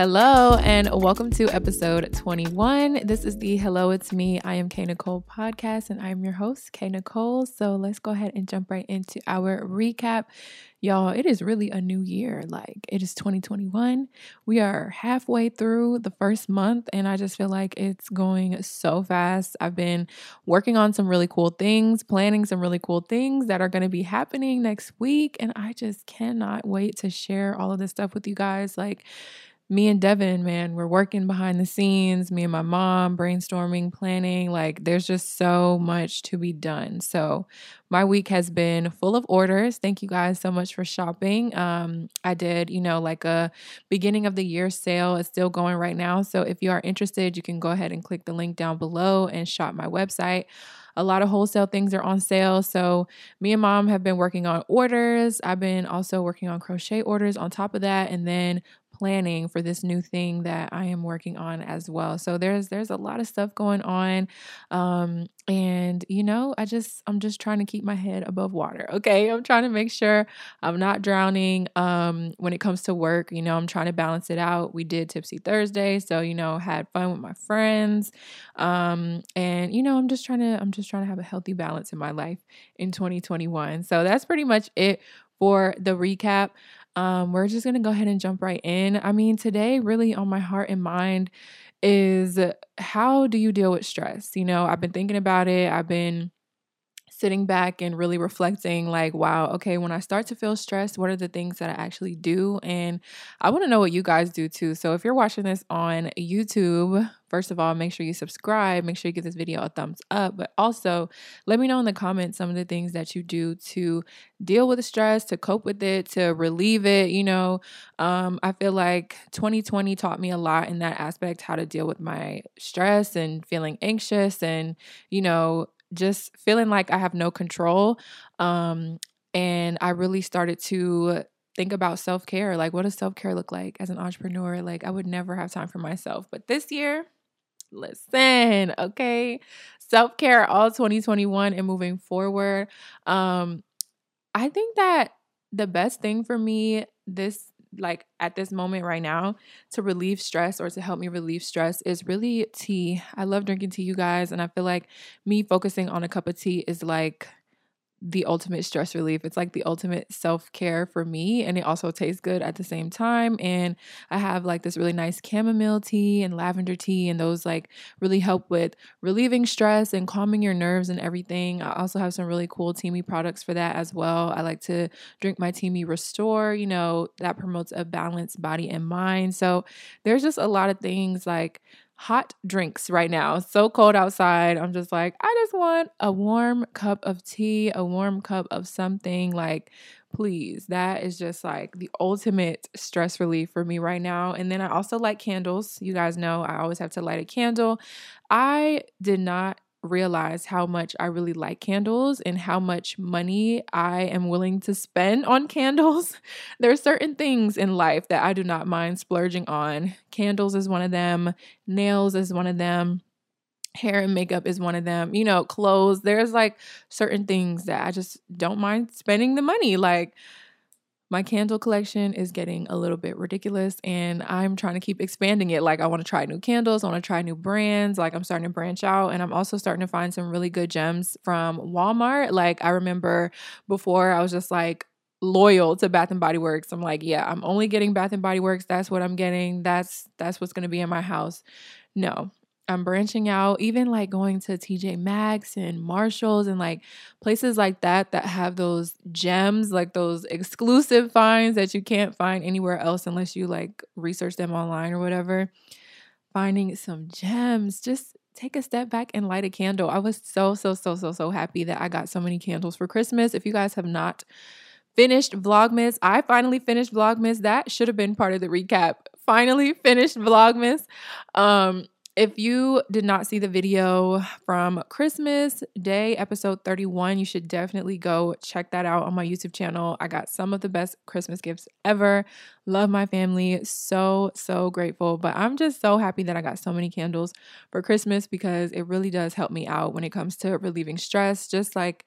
Hello, and welcome to episode 21. This is the Hello, It's Me. I am K Nicole podcast, and I'm your host, K Nicole. So let's go ahead and jump right into our recap. Y'all, it is really a new year. Like, it is 2021. We are halfway through the first month, and I just feel like it's going so fast. I've been working on some really cool things, planning some really cool things that are going to be happening next week, and I just cannot wait to share all of this stuff with you guys. Like, me and Devin, man, we're working behind the scenes, me and my mom brainstorming, planning. Like, there's just so much to be done. So, my week has been full of orders. Thank you guys so much for shopping. Um, I did, you know, like a beginning of the year sale. It's still going right now. So, if you are interested, you can go ahead and click the link down below and shop my website a lot of wholesale things are on sale. So, me and mom have been working on orders. I've been also working on crochet orders on top of that. And then planning for this new thing that I am working on as well. So there's there's a lot of stuff going on um and you know, I just I'm just trying to keep my head above water. Okay? I'm trying to make sure I'm not drowning um when it comes to work. You know, I'm trying to balance it out. We did Tipsy Thursday, so you know, had fun with my friends. Um and you know, I'm just trying to I'm just trying to have a healthy balance in my life in 2021. So that's pretty much it for the recap. Um, we're just gonna go ahead and jump right in. I mean, today, really on my heart and mind is how do you deal with stress? You know, I've been thinking about it. I've been sitting back and really reflecting like wow okay when i start to feel stressed what are the things that i actually do? And i want to know what you guys do too. So if you're watching this on youtube first of all make sure you subscribe make sure you give this video a thumbs up but also let me know in the comments some of the things that you do to deal with the stress to cope with it to relieve it you know? Um, i feel like 2020 taught me a lot in that aspect how to deal with my stress and feeling anxious and you know just feeling like I have no control. Um, and I really started to think about self care. Like, what does self care look like as an entrepreneur? Like, I would never have time for myself. But this year, listen, okay, self care all 2021 and moving forward. Um, I think that the best thing for me this like at this moment right now to relieve stress or to help me relieve stress is really tea. I love drinking tea, you guys, and I feel like me focusing on a cup of tea is like the ultimate stress relief. It's like the ultimate self care for me. And it also tastes good at the same time. And I have like this really nice chamomile tea and lavender tea, and those like really help with relieving stress and calming your nerves and everything. I also have some really cool Teami products for that as well. I like to drink my Teami Restore, you know, that promotes a balanced body and mind. So there's just a lot of things like hot drinks right now. so cold outside. I'm just like, I just want a warm cup of tea, a warm cup of something like please. That is just like the ultimate stress relief for me right now. And then I also like candles. You guys know I always have to light a candle. I did not realize how much I really like candles and how much money I am willing to spend on candles. there are certain things in life that I do not mind splurging on. Candles is one of them, nails is one of them. Hair and makeup is one of them, you know, clothes. There's like certain things that I just don't mind spending the money. Like, my candle collection is getting a little bit ridiculous and I'm trying to keep expanding it. Like, I want to try new candles, I want to try new brands. Like, I'm starting to branch out and I'm also starting to find some really good gems from Walmart. Like, I remember before I was just like, loyal to Bath and Body Works. I'm like, yeah, I'm only getting Bath and Body Works. That's what I'm getting. That's that's what's going to be in my house. No. I'm branching out, even like going to TJ Maxx and Marshalls and like places like that that have those gems, like those exclusive finds that you can't find anywhere else unless you like research them online or whatever. Finding some gems, just take a step back and light a candle. I was so, so, so, so, so happy that I got so many candles for Christmas. If you guys have not finished Vlogmas, I finally finished Vlogmas. That should have been part of the recap. Finally finished Vlogmas. Um, if you did not see the video from Christmas Day, episode 31, you should definitely go check that out on my YouTube channel. I got some of the best Christmas gifts ever. Love my family. So, so grateful. But I'm just so happy that I got so many candles for Christmas because it really does help me out when it comes to relieving stress. Just like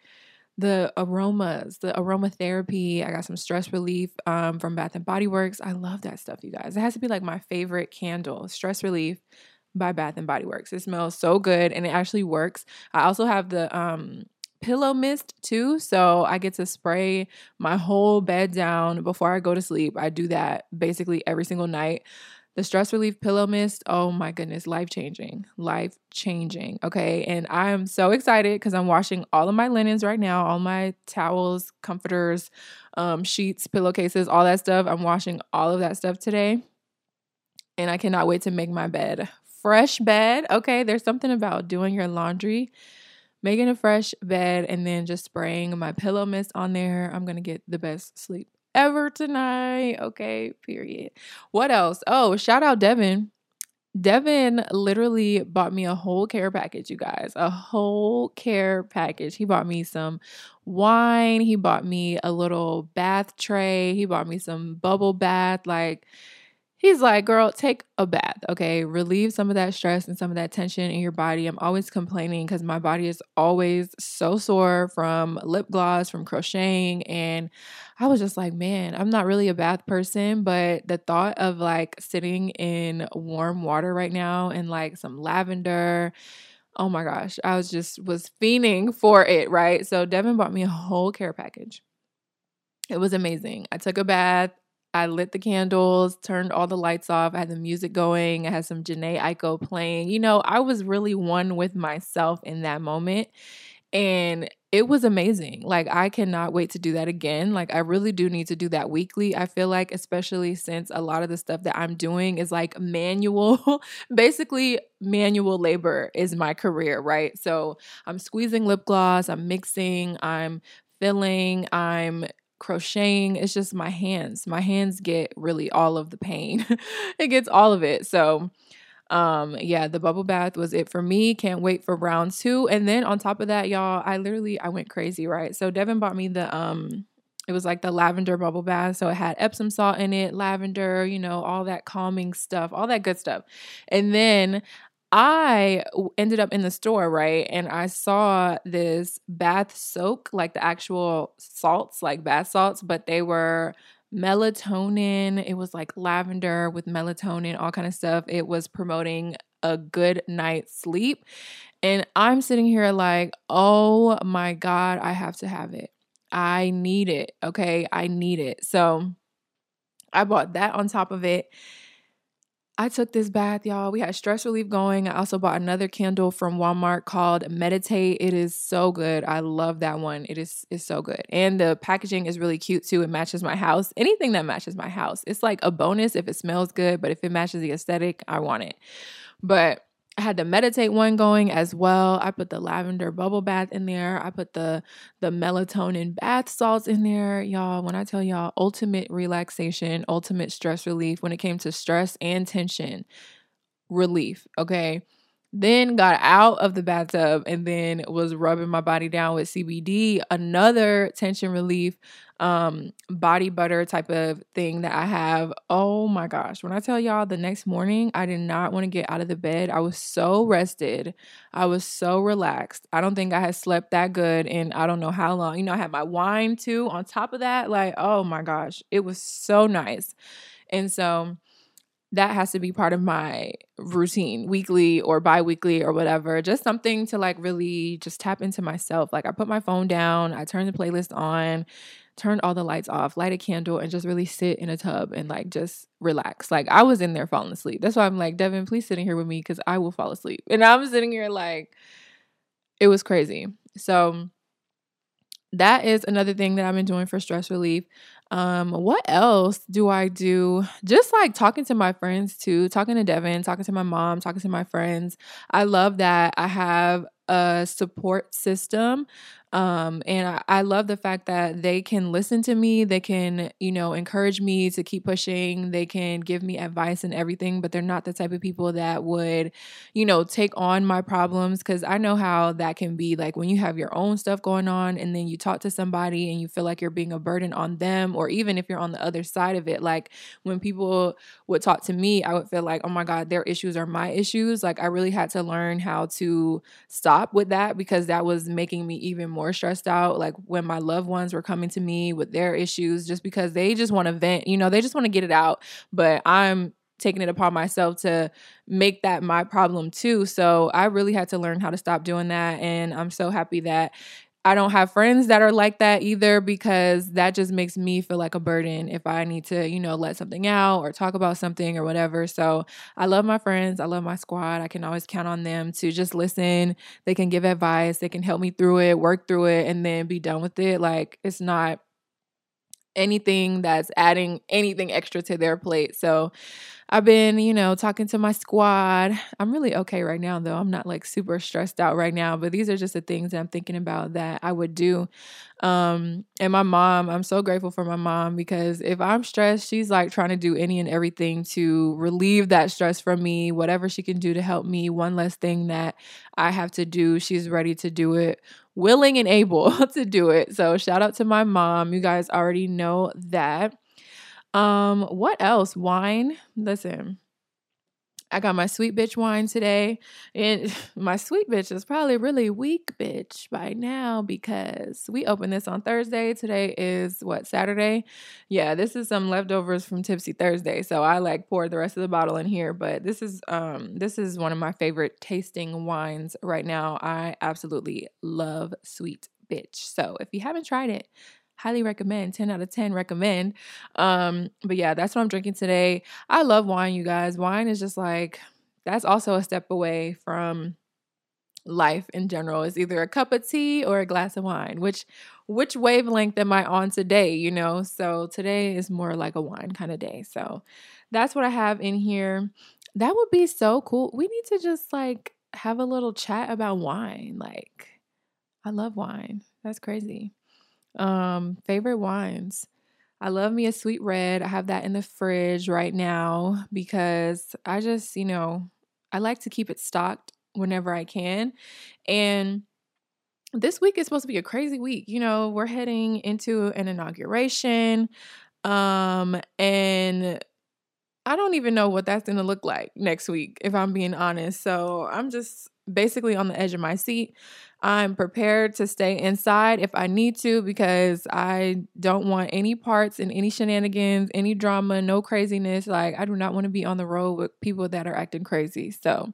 the aromas, the aromatherapy. I got some stress relief um, from Bath and Body Works. I love that stuff, you guys. It has to be like my favorite candle, stress relief by Bath and Body Works. It smells so good and it actually works. I also have the um pillow mist too. So I get to spray my whole bed down before I go to sleep. I do that basically every single night. The stress relief pillow mist, oh my goodness, life changing, life changing. Okay. And I am so excited because I'm washing all of my linens right now, all my towels, comforters, um, sheets, pillowcases, all that stuff. I'm washing all of that stuff today. And I cannot wait to make my bed. Fresh bed. Okay. There's something about doing your laundry making a fresh bed and then just spraying my pillow mist on there. I'm to get the best sleep ever tonight. Okay, period. What else? Oh, shout out Devin. Devin literally bought me a whole care package, you guys. A whole care package. He bought me some wine. He bought me a little bath tray. He bought me some bubble bath. Like, He's like, girl, take a bath, okay? Relieve some of that stress and some of that tension in your body. I'm always complaining because my body is always so sore from lip gloss, from crocheting. And I was just like, man, I'm not really a bath person, but the thought of like sitting in warm water right now and like some lavender, oh my gosh, I was just was fiending for it, right? So Devin bought me a whole care package. It was amazing. I took a bath. I lit the candles, turned all the lights off. I had the music going. I had some Jhené Aiko playing. You know, I was really one with myself in that moment. And it was amazing. Like, I cannot wait to do that again. Like, I really do need to do that weekly. I feel like, especially since a lot of the stuff that I'm doing is like manual, basically, manual labor is my career, right? So I'm squeezing lip gloss, I'm mixing, I'm filling, I'm crocheting it's just my hands. My hands get really all of the pain. It gets all of it. So um yeah the bubble bath was it for me. Can't wait for round two. And then on top of that y'all i literally i went crazy right? So devin bought me the um it was like the lavender bubble bath. So it had epsom salt in it lavender you know all that calming stuff all that good stuff. And then I ended up in the store, right? And I saw this bath soak, like the actual salts, like bath salts, but they were melatonin. It was like lavender with melatonin, all kind of stuff. It was promoting a good night's sleep. And I'm sitting here like, oh my God, I have to have it. I need it. Okay. I need it. So I bought that on top of it. I took this bath, y'all. We had stress relief going. I also bought another candle from Walmart called Meditate. It is so good. I love that one. It is is so good. And the packaging is really cute too. It matches my house. Anything that matches my house. It's like a bonus if it smells good, but if it matches the aesthetic, I want it. But Had the meditate one going as well. I put the lavender bubble bath in there. I put the the melatonin bath salts in there. Y'all, when I tell y'all ultimate relaxation, ultimate stress relief when it came to stress and tension relief, okay? Then got out of the bathtub and then was rubbing my body down with CBD, another tension relief um body butter type of thing that I have. Oh my gosh, when I tell y'all the next morning I did not want to get out of the bed. I was so rested. I was so relaxed. I don't think I had slept that good in I don't know how long. You know, I had my wine too on top of that. Like, oh my gosh, it was so nice. And so that has to be part of my routine weekly or bi-weekly or whatever just something to like really just tap into myself like i put my phone down i turn the playlist on turn all the lights off light a candle and just really sit in a tub and like just relax like i was in there falling asleep that's why i'm like devin please sit in here with me because i will fall asleep and i'm sitting here like it was crazy so that is another thing that I've been doing for stress relief. Um, what else do I do? Just like talking to my friends too, talking to Devin, talking to my mom, talking to my friends. I love that I have a support system um, and I, I, love the fact that they can listen to me, they can, you know, encourage me to keep pushing, they can give me advice and everything, but they're not the type of people that would, you know, take on my problems because I know how that can be like when you have your own stuff going on and then you talk to somebody and you feel like you're being a burden on them, or even if you're on the other side of it, like when people would talk to me, I would feel like, oh my God, their issues are my issues. Like I really had to learn how to stop stop with that because that was making me even more stressed out. Like when my loved ones were coming to me with their issues, just because they just want to vent, you know, they just want to get it out. But I'm taking it upon myself to make that my problem too. So I really had to learn how to stop doing that. And I'm so happy that I don't have friends that are like that either because that just makes me feel like a burden if I need to, you know, let something out or talk about something or whatever. So I love my friends. I love my squad. I can always count on them to just listen. They can give advice. They can help me through it, work through it, and then be done with it. Like it's not anything that's adding anything extra to their plate. So I've been, you know, talking to my squad. I'm really okay right now, though. I'm not like super stressed out right now, but these are just the things that I'm thinking about that I would do. Um, and my mom, I'm so grateful for my mom because if I'm stressed, she's like trying to do any and everything to relieve that stress from me, whatever she can do to help me. One less thing that I have to do, she's ready to do it willing and able to do it. So shout out to my mom. You guys already know that. Um, what else? Wine. Listen, I got my sweet bitch wine today. And my sweet bitch is probably really weak bitch by now because we opened this on Thursday. Today is what, Saturday? Yeah, this is some leftovers from Tipsy Thursday. So I like poured the rest of the bottle in here, but this is um this is one of my favorite tasting wines right now. I absolutely love sweet bitch. So if you haven't tried it, highly recommend 10 out of 10 recommend. Um but yeah that's what i'm drinking today. I love wine you guys. Wine is just like that's also a step away from life in general. Is either a cup of tea or a glass of wine which which wavelength am i on today you know? So today is more like a wine kind of day. So that's what i have in here. That would be so cool. We need to just like have a little chat about wine like i love wine. That's crazy um, favorite wines. I love me a sweet red. I have that in the fridge right now because I just, you know, I like to keep it stocked whenever I can. And this week is supposed to be a crazy week. You know, we're heading into an inauguration. Um, and I don't even know what that's going to look like next week, if I'm being honest. So I'm just basically on the edge of my seat. I'm prepared to stay inside if I need to because I don't want any parts and any shenanigans, any drama, no craziness. Like, I do not want to be on the road with people that are acting crazy. So,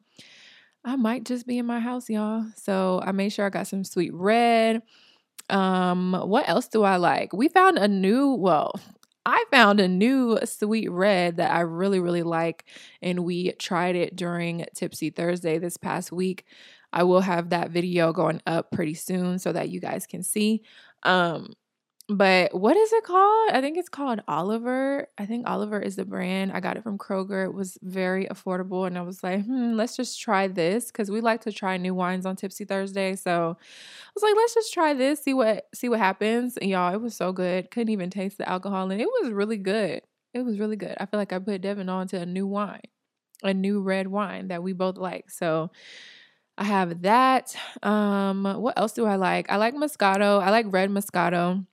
I might just be in my house, y'all. So, I made sure I got some sweet red. Um, what else do I like? We found a new, well, I found a new sweet red that I really, really like, and we tried it during Tipsy Thursday this past week. I will have that video going up pretty soon so that you guys can see. Um, but what is it called? I think it's called Oliver. I think Oliver is the brand. I got it from Kroger. It was very affordable. And I was like, hmm, let's just try this because we like to try new wines on Tipsy Thursday. So I was like, let's just try this, see what see what happens. And y'all, it was so good. Couldn't even taste the alcohol. And it was really good. It was really good. I feel like I put Devin on to a new wine, a new red wine that we both like. So I have that. Um, what else do I like? I like Moscato. I like red Moscato.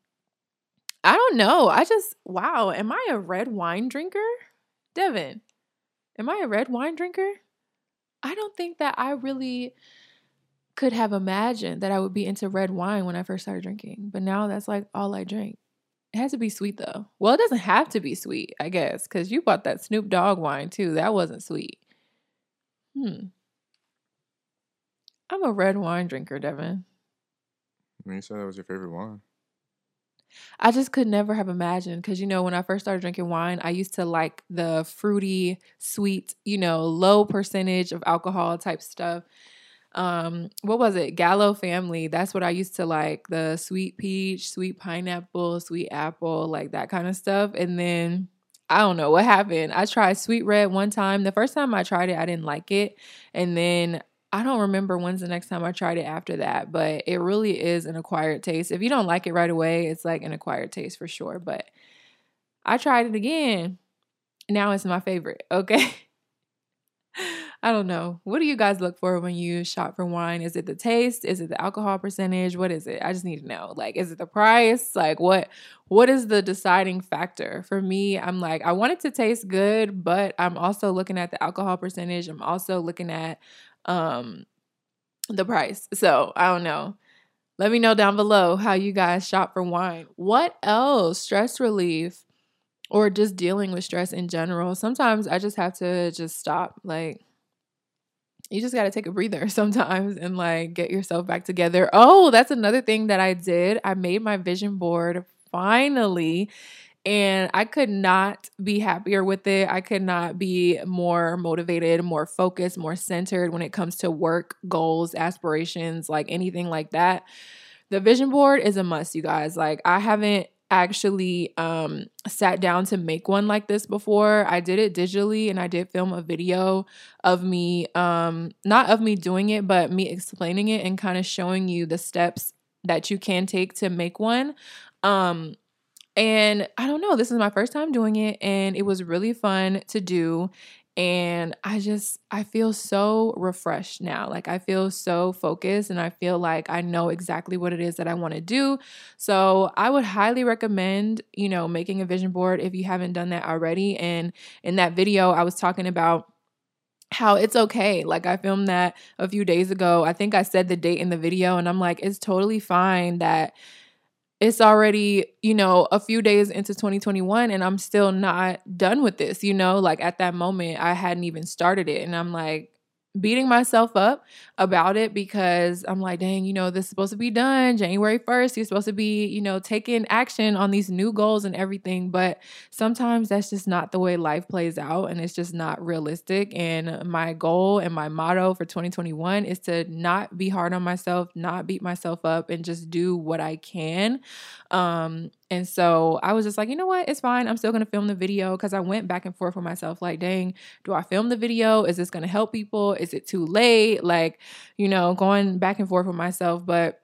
I don't know. I just wow, am I a red wine drinker? Devin, am I a red wine drinker? I don't think that I really could have imagined that I would be into red wine when I first started drinking. But now that's like all I drink. It has to be sweet though. Well, it doesn't have to be sweet, I guess, because you bought that Snoop Dogg wine too. That wasn't sweet. Hmm. I'm a red wine drinker, Devin. I mean, you said that was your favorite wine. I just could never have imagined because you know when I first started drinking wine, I used to like the fruity, sweet, you know, low percentage of alcohol type stuff. Um, what was it? Gallo family. That's what I used to like. The sweet peach, sweet pineapple, sweet apple, like that kind of stuff. And then I don't know what happened. I tried sweet red one time. The first time I tried it, I didn't like it. And then I don't remember when's the next time I tried it after that, but it really is an acquired taste. If you don't like it right away, it's like an acquired taste for sure. But I tried it again. Now it's my favorite. Okay. I don't know. What do you guys look for when you shop for wine? Is it the taste? Is it the alcohol percentage? What is it? I just need to know. Like, is it the price? Like, what what is the deciding factor? For me, I'm like, I want it to taste good, but I'm also looking at the alcohol percentage. I'm also looking at um the price. So I don't know. Let me know down below how you guys shop for wine. What else? Stress relief or just dealing with stress in general. Sometimes I just have to just stop. Like, you just got to take a breather sometimes and like get yourself back together. Oh, that's another thing that I did. I made my vision board finally. And I could not be happier with it. I could not be more motivated, more focused, more centered when it comes to work, goals, aspirations, like anything like that. The vision board is a must, you guys. Like, I haven't actually um sat down to make one like this before. I did it digitally and I did film a video of me um not of me doing it but me explaining it and kind of showing you the steps that you can take to make one. Um and I don't know, this is my first time doing it and it was really fun to do and I just I feel so refreshed now. Like I feel so focused and I feel like I know exactly what it is that I want to do. So, I would highly recommend, you know, making a vision board if you haven't done that already. And in that video, I was talking about how it's okay. Like I filmed that a few days ago. I think I said the date in the video and I'm like it's totally fine that it's already, you know, a few days into 2021 and I'm still not done with this, you know, like at that moment I hadn't even started it. And I'm like beating myself up about it because I'm like, dang, you know, this is supposed to be done January 1st. You're supposed to be, you know, taking action on these new goals and everything. But sometimes that's just not the way life plays out and it's just not realistic. And my goal and my motto for 2021 is to not be hard on myself, not beat myself up, and just do what I can. Um, and so I was just like, you know what? It's fine. I'm still going to film the video because I went back and forth with myself like, dang, do I film the video? Is this going to help people? Is it too late? Like, you know, going back and forth with myself. But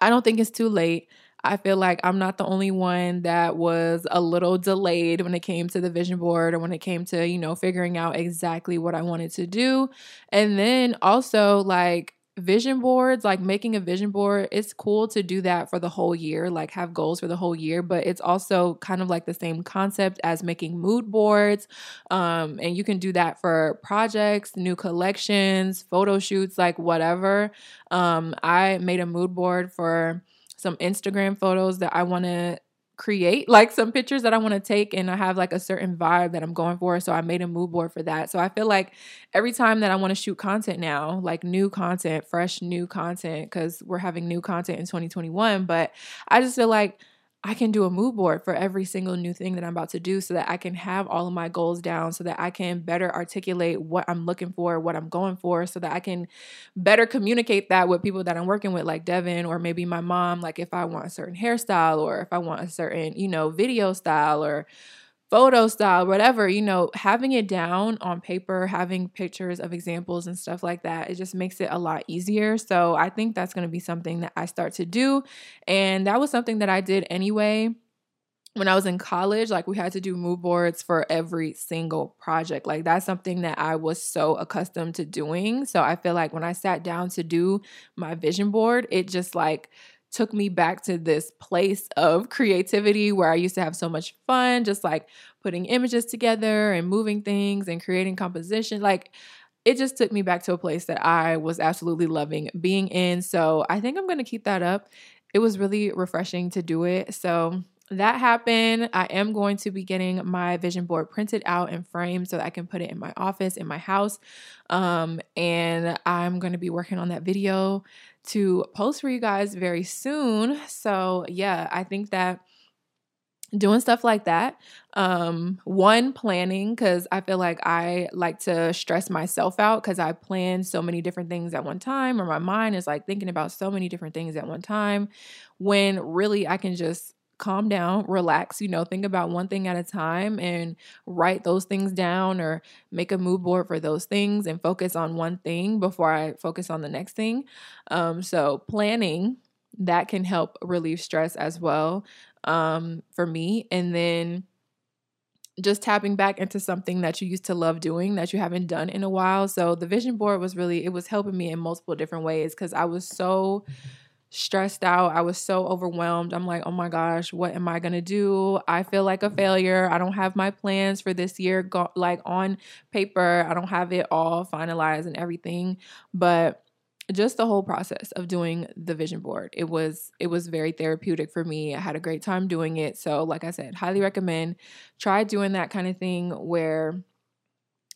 I don't think it's too late. I feel like I'm not the only one that was a little delayed when it came to the vision board or when it came to, you know, figuring out exactly what I wanted to do. And then also, like, vision boards, like making a vision board, it's cool to do that for the whole year, like have goals for the whole year, but it's also kind of like the same concept as making mood boards. Um, and you can do that for projects, new collections, photo shoots, like whatever. Um, I made a mood board for some Instagram photos that I want to create like some pictures that I want to take and I have like a certain vibe that I'm going for. So I made a mood board for that. So I feel like every time that I want to shoot content now, like new content, fresh new content, because we're having new content in 2021, but I just feel like I can do a mood board for every single new thing that I'm about to do so that I can have all of my goals down, so that I can better articulate what I'm looking for, what I'm going for, so that I can better communicate that with people that I'm working with, like Devin or maybe my mom. Like if I want a certain hairstyle or if I want a certain, you know, video style or photo style, whatever, you know, having it down on paper, having pictures of examples and stuff like that, it just makes it a lot easier. So I think that's going to be something that I start to do. And that was something that I did anyway. When I was in college, like we had to do mood boards for every single project. Like that's something that I was so accustomed to doing. So I feel like when I sat down to do my vision board, it just like took me back to this place of creativity where I used to have so much fun, just like putting images together and moving things and creating composition. Like, it just took me back to a place that I was absolutely loving being in. So, I think I'm going to keep that up. It was really refreshing to do it. So, that happened. I am going to be getting my vision board printed out and framed so that I can put it in my office, in my house. Um, and I'm going to be working on that video to post for you guys very soon. So, yeah, I think that doing stuff like that um one planning cuz i feel like i like to stress myself out cuz i plan so many different things at one time or my mind is like thinking about so many different things at one time when really i can just calm down, relax, you know, think about one thing at a time and write those things down or make a mood board for those things and focus on one thing before I focus on the next thing. Um, so, planning that can help relieve stress as well um, for me. And then just tapping back into something that you used to love doing that you haven't done in a while. So the vision board was really it was helping me in multiple different ways cuz I was so stressed out. I was so overwhelmed. I'm like, oh my gosh, what am I going to do? I feel like a mm-hmm. failure. I don't have my plans for this year go- like on paper. I don't have it all finalized and everything. But just the whole process of doing the vision board it was it was very therapeutic for me i had a great time doing it so like i said highly recommend try doing that kind of thing where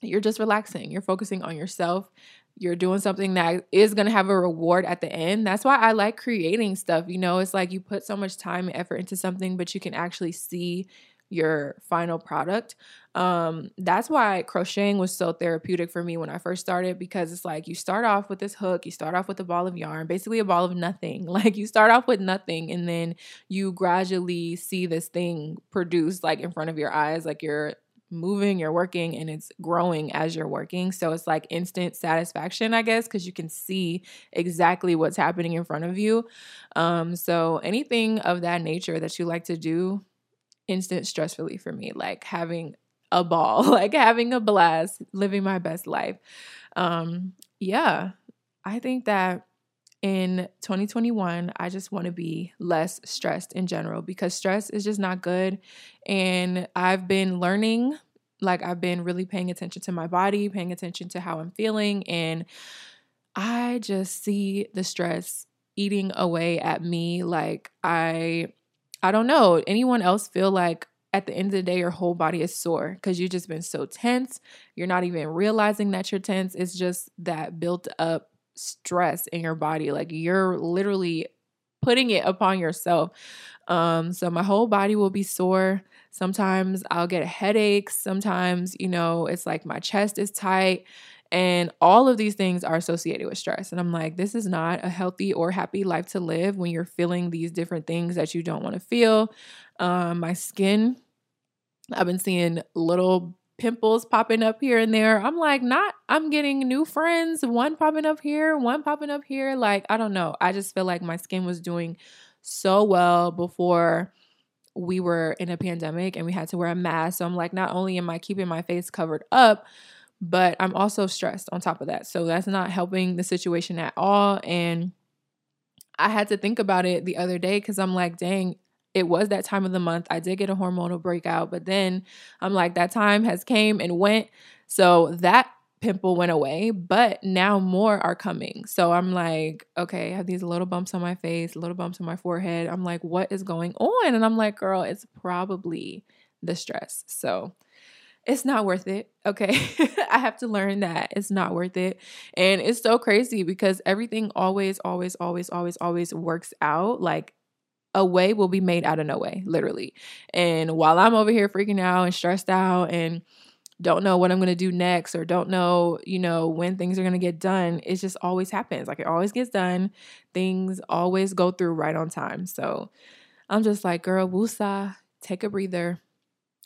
you're just relaxing you're focusing on yourself you're doing something that is going to have a reward at the end that's why i like creating stuff you know it's like you put so much time and effort into something but you can actually see your final product. Um, that's why crocheting was so therapeutic for me when I first started because it's like you start off with this hook, you start off with a ball of yarn, basically a ball of nothing. Like you start off with nothing and then you gradually see this thing produced like in front of your eyes, like you're moving, you're working, and it's growing as you're working. So it's like instant satisfaction, I guess, because you can see exactly what's happening in front of you. Um, so anything of that nature that you like to do, instant stress relief for me, like having a ball, like having a blast, living my best life. Um, yeah, I think that in 2021, I just want to be less stressed in general because stress is just not good. And I've been learning, like, I've been really paying attention to my body, paying attention to how I'm feeling. And I just see the stress eating away at me. Like, I I don't know. Anyone else feel like at the end of the day, your whole body is sore because you've just been so tense. You're not even realizing that you're tense. It's just that built up stress in your body. Like you're literally putting it upon yourself. Um, so my whole body will be sore. Sometimes I'll get headaches. Sometimes, you know, it's like my chest is tight. And all of these things are associated with stress. And I'm like, this is not a healthy or happy life to live when you're feeling these different things that you don't want to feel. Um, my skin, I've been seeing little pimples popping up here and there. I'm like, not, I'm getting new friends, one popping up here, one popping up here. Like, I don't know. I just feel like my skin was doing so well before we were in a pandemic and we had to wear a mask. So I'm like, not only am I keeping my face covered up, but I'm also stressed on top of that. So that's not helping the situation at all. And I had to think about it the other day because I'm like, dang, it was that time of the month. I did get a hormonal breakout, but then I'm like, that time has came and went. So that pimple went away, but now more are coming. So I'm like, okay, I have these little bumps on my face, little bumps on my forehead. I'm like, what is going on? And I'm like, girl, it's probably the stress. So it's not worth it. Okay. I have to learn that it's not worth it. And it's so crazy because everything always, always, always, always, always works out. Like a way will be made out of no way, literally. And while I'm over here freaking out and stressed out and don't know what I'm going to do next or don't know, you know, when things are going to get done, it just always happens. Like it always gets done. Things always go through right on time. So I'm just like, girl, woosah, take a breather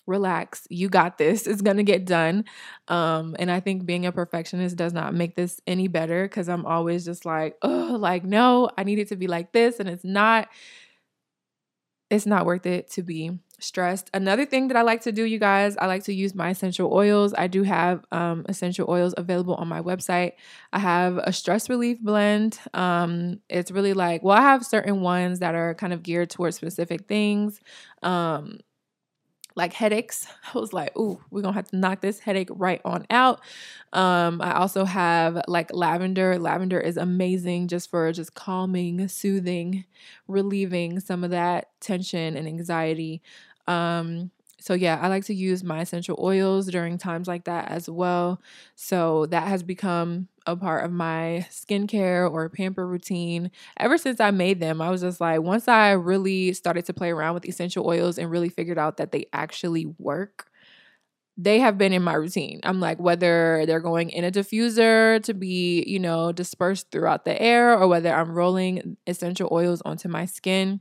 relax you got this it's gonna get done um and i think being a perfectionist does not make this any better because i'm always just like oh like no i need it to be like this and it's not it's not worth it to be stressed. Another thing that i like to do you guys i like to use my essential oils. I do have um, essential oils available on my website. I have a stress relief blend. Um, it's really like well i have certain ones that are kind of geared towards specific things. Um, like headaches. I was like, ooh, we're gonna have to knock this headache right on out. Um, I also have like lavender. Lavender is amazing just for just calming, soothing, relieving some of that tension and anxiety. Um, so yeah, I like to use my essential oils during times like that as well. So that has become a part of my skincare or pamper routine ever since I made them. I was just like, once I really started to play around with essential oils and really figured out that they actually work, they have been in my routine. I'm like, whether they're going in a diffuser to be, you know, dispersed throughout the air or whether I'm rolling essential oils onto my skin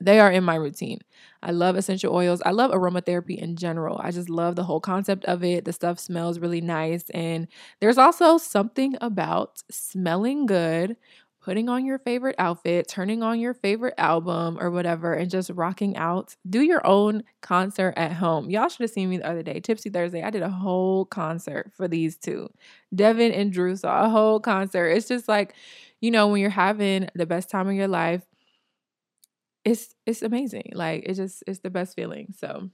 they are in my routine. I love essential oils. I love aromatherapy in general. I just love the whole concept of it. The stuff smells really nice. And there's also something about smelling good, putting on your favorite outfit, turning on your favorite album or whatever, and just rocking out. Do your own concert at home. Y'all should have seen me the other day, Tipsy Thursday. I did a whole concert for these two. Devin and Drew saw a whole concert. It's just like, you know, when you're having the best time of your life, it's it's amazing. Like it just it's the best feeling. So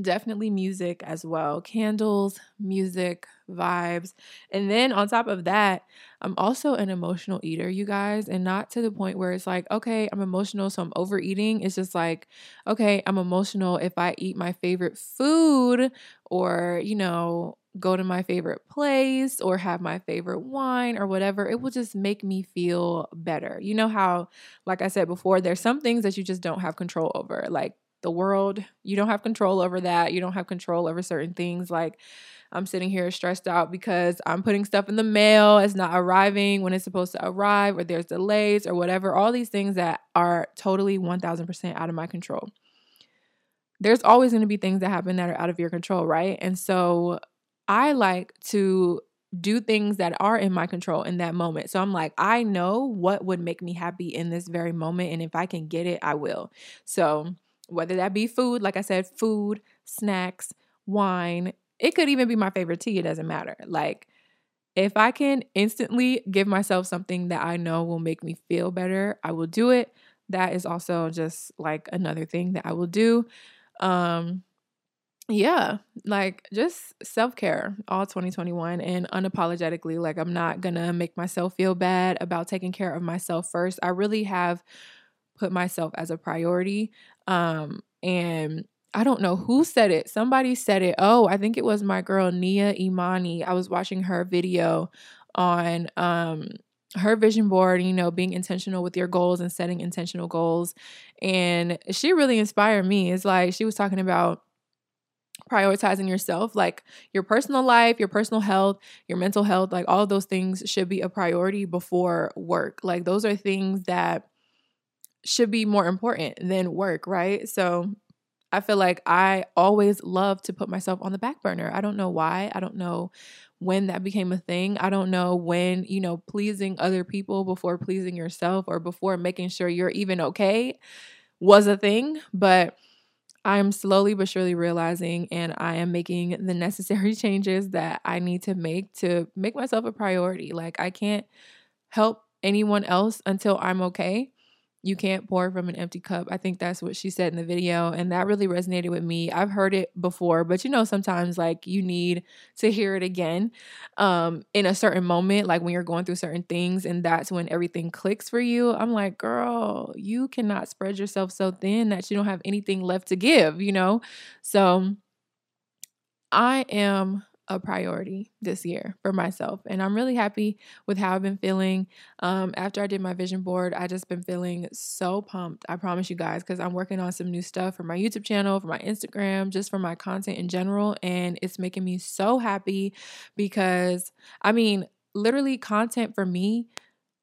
definitely music as well candles, music, vibes. And then on top of that, I'm also an emotional eater, you guys, and not to the point where it's like, okay, I'm emotional, so I'm overeating. It's just like, okay, I'm emotional if I eat my favorite food or, you know, go to my favorite place or have my favorite wine or whatever, it will just make me feel better. You know how, like I said before, there's some things that you just don't have control over. Like the world. You don't have control over that. You don't have control over certain things. Like I'm sitting here stressed out because I'm putting stuff in the mail, it's not arriving when it's supposed to arrive, or there's delays or whatever. All these things that are totally 1000% out of my control. There's always going to be things that happen that are out of your control, right? And so I like to do things that are in my control in that moment. So I'm like, I know what would make me happy in this very moment. And if I can get it, I will. So whether that be food, like I said, food, snacks, wine. It could even be my favorite tea. It doesn't matter. Like, if I can instantly give myself something that I know will make me feel better, I will do it. That is also just like another thing that I will do. Um, yeah, like just self care all 2021 and unapologetically. Like, I'm not gonna make myself feel bad about taking care of myself first. I really have put myself as a priority. Um, and I don't know who said it. Somebody said it. Oh, I think it was my girl Nia Imani. I was watching her video on um her vision board, you know, being intentional with your goals and setting intentional goals. And she really inspired me. It's like she was talking about prioritizing yourself, like your personal life, your personal health, your mental health, like all those things should be a priority before work. Like those are things that should be more important than work, right? So I feel like I always love to put myself on the back burner. I don't know why. I don't know when that became a thing. I don't know when, you know, pleasing other people before pleasing yourself or before making sure you're even okay was a thing, but I'm slowly but surely realizing and I am making the necessary changes that I need to make to make myself a priority. Like I can't help anyone else until I'm okay you can't pour from an empty cup. I think that's what she said in the video. And that really resonated with me. I've heard it before, but you know, sometimes like you need to hear it again um, in a certain moment, like when you're going through certain things, and that's when everything clicks for you. I'm like, girl, you cannot spread yourself so thin that you don't have anything left to give, you know? So I am a priority this year for myself. And I'm really happy with how I've been feeling. Um, after I did my vision board, I just been feeling so pumped. I promise you guys, because I'm working on some new stuff for my YouTube channel, for my Instagram, just for my content in general. And it's making me so happy because I mean, literally, content for me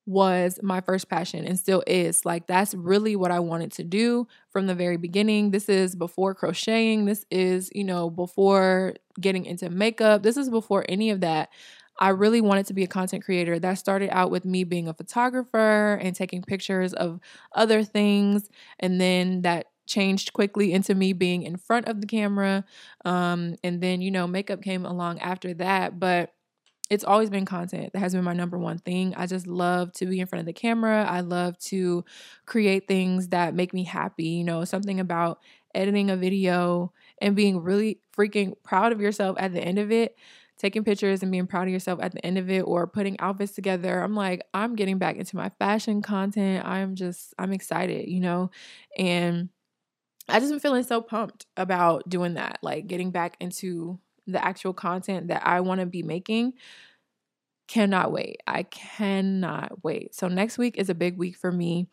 was my first passion and still is. Like, that's really what I wanted to do from the very beginning. This is before crocheting. This is, you know, before getting into makeup. This is before any of that. I really wanted to be a content creator. That started out with me being a photographer and taking pictures of other things. And then that changed quickly into me being in front of the camera. Um, and then, you know, makeup came along after that. But it's always been content that has been my number one thing. I just love to be in front of the camera. I love to create things that make me happy. You know, something about editing a video and being really freaking proud of yourself at the end of it, taking pictures and being proud of yourself at the end of it, or putting outfits together. I'm like, I'm getting back into my fashion content. I'm just, I'm excited, you know, and I just been feeling so pumped about doing that, like getting back into the actual content that I want to be making. Cannot wait. I cannot wait. So, next week is a big week for me.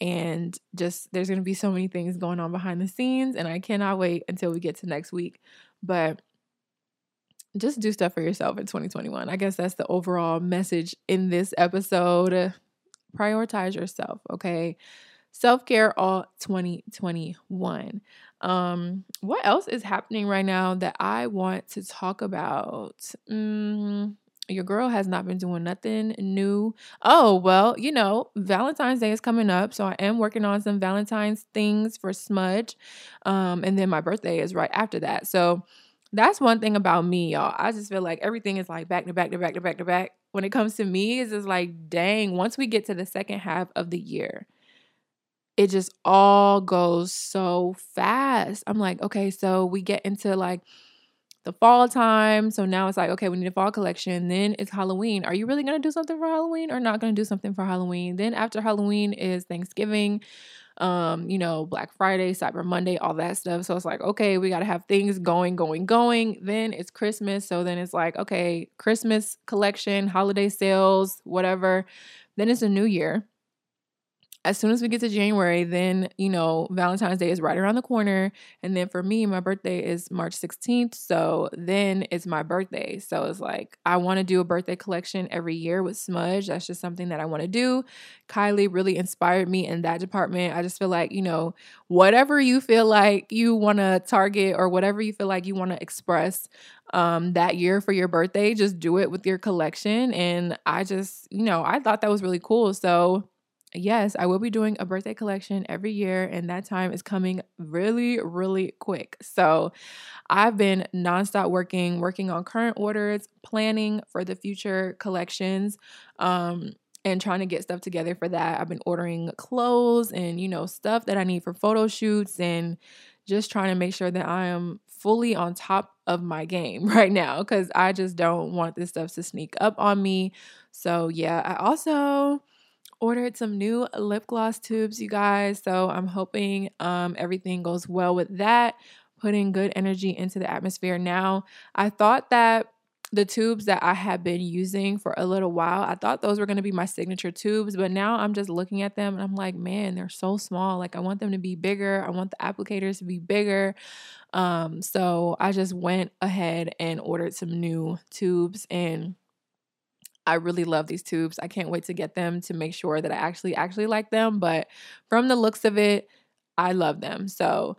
And just there's going to be so many things going on behind the scenes. And I cannot wait until we get to next week. But just do stuff for yourself in 2021. I guess that's the overall message in this episode. Prioritize yourself, okay? Self care all 2021. Um, what else is happening right now that I want to talk about? Mm, your girl has not been doing nothing new. Oh, well, you know, Valentine's Day is coming up. So I am working on some Valentine's things for Smudge. Um, and then my birthday is right after that. So that's one thing about me, y'all. I just feel like everything is like back to back to back to back to back. When it comes to me, it's just like, dang, once we get to the second half of the year, it just all goes so fast. I'm like, okay, so we get into like the fall time. So now it's like, okay, we need a fall collection. Then it's Halloween. Are you really going to do something for Halloween or not going to do something for Halloween? Then after Halloween is Thanksgiving, um, you know, Black Friday, Cyber Monday, all that stuff. So it's like, okay, we got to have things going, going, going. Then it's Christmas. So then it's like, okay, Christmas collection, holiday sales, whatever. Then it's a new year as soon as we get to January, then, you know, Valentine's Day is right around the corner. And then for me, my birthday is March 16th. So then it's my birthday. So it's like, I want to do a birthday collection every year with Smudge. That's just something that I want to do. Kylie really inspired me in that department. I just feel like, you know, whatever you feel like you want to target or whatever you feel like you want to express um, that year for your birthday, just do it with your collection. And I just, you know, I thought that was really cool. So, yes, I will be doing a birthday collection every year, and that time is coming really, really quick. So I've been nonstop working, working on current orders, planning for the future collections. Um, and trying to get stuff together for that. I've been ordering clothes and, you know, stuff that I need for photo shoots and just trying to make sure that I am fully on top of my game right now because I just don't want this stuff to sneak up on me. So, yeah, I also ordered some new lip gloss tubes, you guys. So I'm hoping um, everything goes well with that, putting good energy into the atmosphere. Now, I thought that the tubes that I had been using for a little while, I thought those were going to be my signature tubes, but now I'm just looking at them and I'm like, man, they're so small. Like I want them to be bigger. I want the applicators to be bigger. Um, so I just went ahead and ordered some new tubes and I really love these tubes. I can't wait to get them to make sure that I actually actually like them, but from the looks of it, I love them. So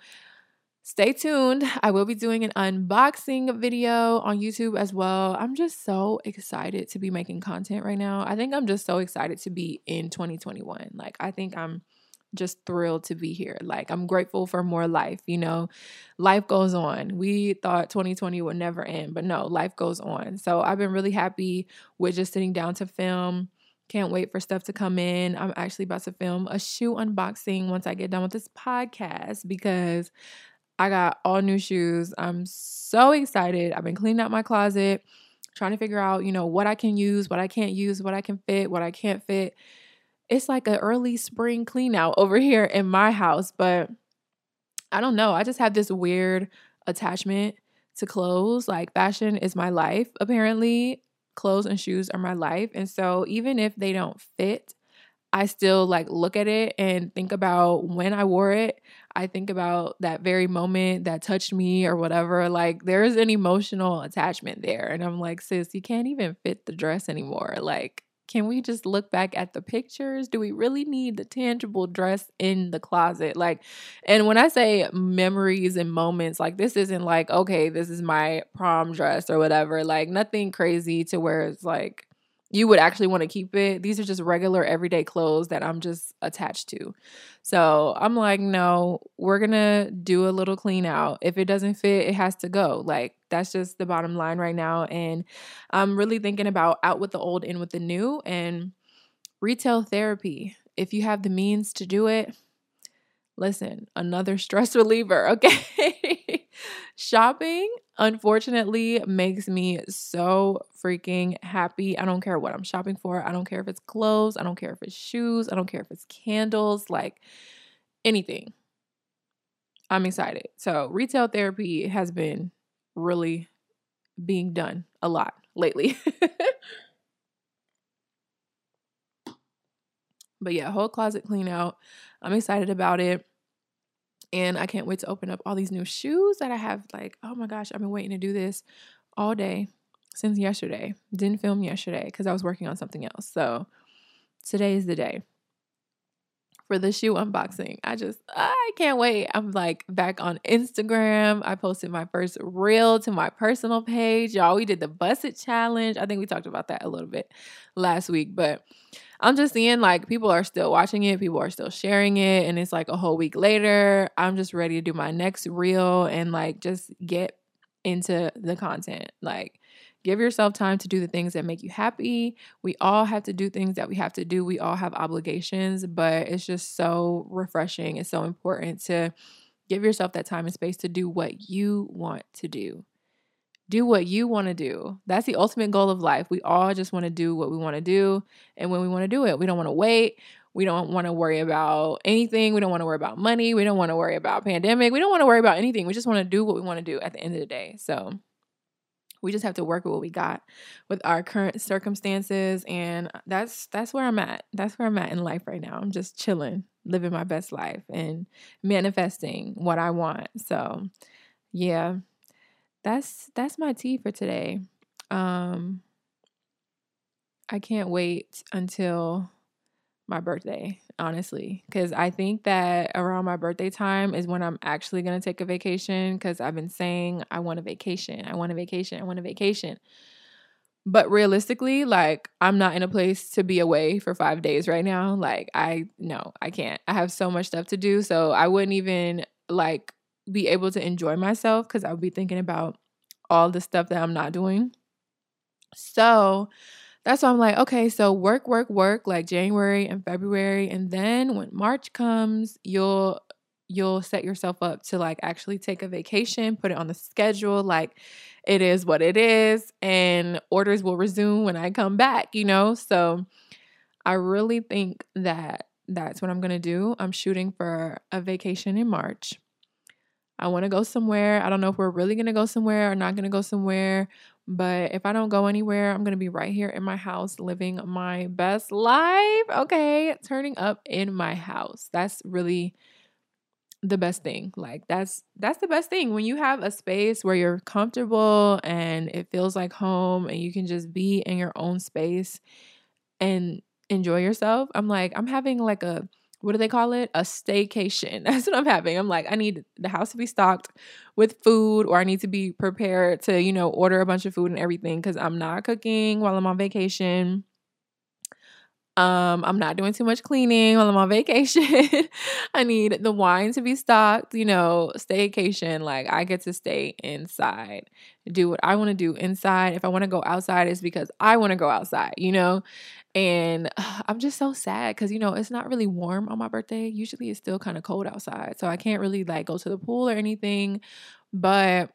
stay tuned. I will be doing an unboxing video on YouTube as well. I'm just so excited to be making content right now. I think I'm just so excited to be in 2021. Like I think I'm just thrilled to be here. Like, I'm grateful for more life. You know, life goes on. We thought 2020 would never end, but no, life goes on. So, I've been really happy with just sitting down to film. Can't wait for stuff to come in. I'm actually about to film a shoe unboxing once I get done with this podcast because I got all new shoes. I'm so excited. I've been cleaning out my closet, trying to figure out, you know, what I can use, what I can't use, what I can fit, what I can't fit it's like an early spring clean out over here in my house, but I don't know. I just have this weird attachment to clothes. Like fashion is my life, apparently. Clothes and shoes are my life. And so even if they don't fit, I still like look at it and think about when I wore it. I think about that very moment that touched me or whatever. Like there's an emotional attachment there. And I'm like, sis, you can't even fit the dress anymore. Like can we just look back at the pictures? Do we really need the tangible dress in the closet? Like, and when I say memories and moments, like, this isn't like, okay, this is my prom dress or whatever. Like, nothing crazy to where it's like, you would actually want to keep it. These are just regular everyday clothes that I'm just attached to. So I'm like, no, we're going to do a little clean out. If it doesn't fit, it has to go. Like, that's just the bottom line right now. And I'm really thinking about out with the old, in with the new, and retail therapy. If you have the means to do it, listen, another stress reliever, okay? Shopping, unfortunately, makes me so freaking happy. I don't care what I'm shopping for. I don't care if it's clothes. I don't care if it's shoes. I don't care if it's candles, like anything. I'm excited. So, retail therapy has been really being done a lot lately. but yeah, whole closet clean out. I'm excited about it. And I can't wait to open up all these new shoes that I have. Like, oh my gosh, I've been waiting to do this all day since yesterday. Didn't film yesterday because I was working on something else. So today is the day for the shoe unboxing. I just, I can't wait. I'm like back on Instagram. I posted my first reel to my personal page. Y'all, we did the Buss It Challenge. I think we talked about that a little bit last week, but I'm just seeing like people are still watching it, people are still sharing it, and it's like a whole week later. I'm just ready to do my next reel and like just get into the content. Like, Give yourself time to do the things that make you happy. We all have to do things that we have to do. We all have obligations, but it's just so refreshing. It's so important to give yourself that time and space to do what you want to do. Do what you want to do. That's the ultimate goal of life. We all just want to do what we want to do. And when we want to do it, we don't want to wait. We don't want to worry about anything. We don't want to worry about money. We don't want to worry about pandemic. We don't want to worry about anything. We just want to do what we want to do at the end of the day. So we just have to work with what we got with our current circumstances and that's that's where I'm at. That's where I'm at in life right now. I'm just chilling, living my best life and manifesting what I want. So, yeah. That's that's my tea for today. Um I can't wait until my birthday, honestly, because I think that around my birthday time is when I'm actually going to take a vacation because I've been saying I want a vacation, I want a vacation, I want a vacation. But realistically, like I'm not in a place to be away for 5 days right now. Like I no, I can't. I have so much stuff to do, so I wouldn't even like be able to enjoy myself cuz I'll be thinking about all the stuff that I'm not doing. So, that's why I'm like, okay, so work, work, work like January and February. And then when March comes, you'll you'll set yourself up to like actually take a vacation, put it on the schedule, like it is what it is, and orders will resume when I come back, you know? So I really think that that's what I'm gonna do. I'm shooting for a vacation in March. I wanna go somewhere. I don't know if we're really gonna go somewhere or not gonna go somewhere, but if I don't go anywhere, I'm going to be right here in my house living my best life. Okay. Turning up in my house. That's really the best thing. Like that's that's the best thing when you have a space where you're comfortable and it feels like home and you can just be in your own space and enjoy yourself. I'm like I'm having like a what do they call it? A staycation. That's what I'm having. I'm like, I need the house to be stocked with food, or I need to be prepared to, you know, order a bunch of food and everything because I'm not cooking while I'm on vacation. Um, I'm not doing too much cleaning while I'm on vacation. I need the wine to be stocked, you know, staycation. Like I get to stay inside, do what I want to do inside. If I want to go outside, it's because I want to go outside, you know? And I'm just so sad because, you know, it's not really warm on my birthday. Usually it's still kind of cold outside. So I can't really like go to the pool or anything, but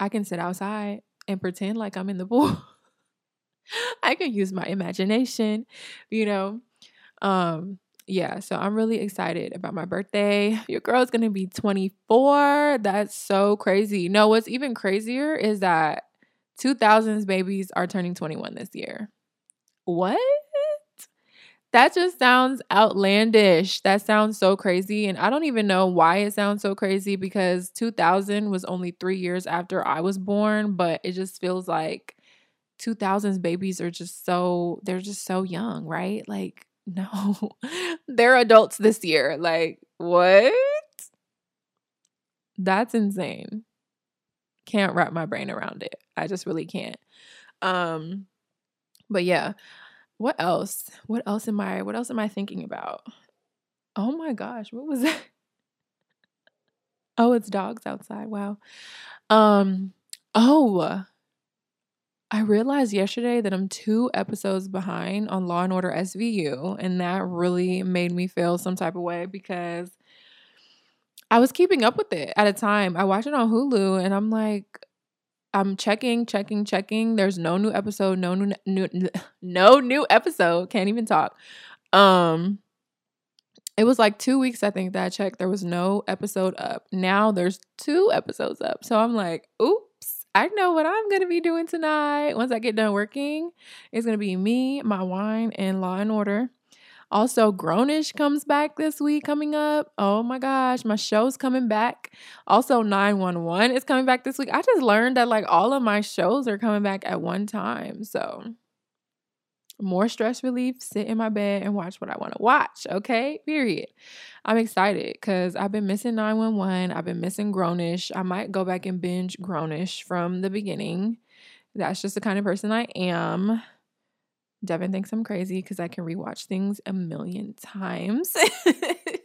I can sit outside and pretend like I'm in the pool. I can use my imagination, you know. Um, yeah, so I'm really excited about my birthday. Your girl's gonna be 24. That's so crazy. No, what's even crazier is that 2000s babies are turning 21 this year. What? That just sounds outlandish. That sounds so crazy. And I don't even know why it sounds so crazy because 2000 was only three years after I was born, but it just feels like 2000s babies are just so, they're just so young, right? Like, no, they're adults this year. Like, what? That's insane. Can't wrap my brain around it. I just really can't. Um, but yeah, what else? What else am I what else am I thinking about? Oh my gosh, what was that? Oh, it's dogs outside. Wow. Um oh, I realized yesterday that I'm two episodes behind on Law and Order SVU, and that really made me feel some type of way because I was keeping up with it at a time. I watched it on Hulu, and I'm like, I'm checking, checking, checking. There's no new episode, no new, new no new episode. Can't even talk. Um it was like 2 weeks I think that I checked there was no episode up. Now there's two episodes up. So I'm like, "Oops, I know what I'm going to be doing tonight once I get done working. It's going to be me, my wine and Law and Order. Also, Grown-ish comes back this week coming up. Oh my gosh, my show's coming back. Also, 911 is coming back this week. I just learned that like all of my shows are coming back at one time. So, more stress relief, sit in my bed and watch what I want to watch. Okay, period. I'm excited because I've been missing 911. I've been missing Grown-ish. I might go back and binge Grown-ish from the beginning. That's just the kind of person I am. Devin thinks I'm crazy because I can rewatch things a million times.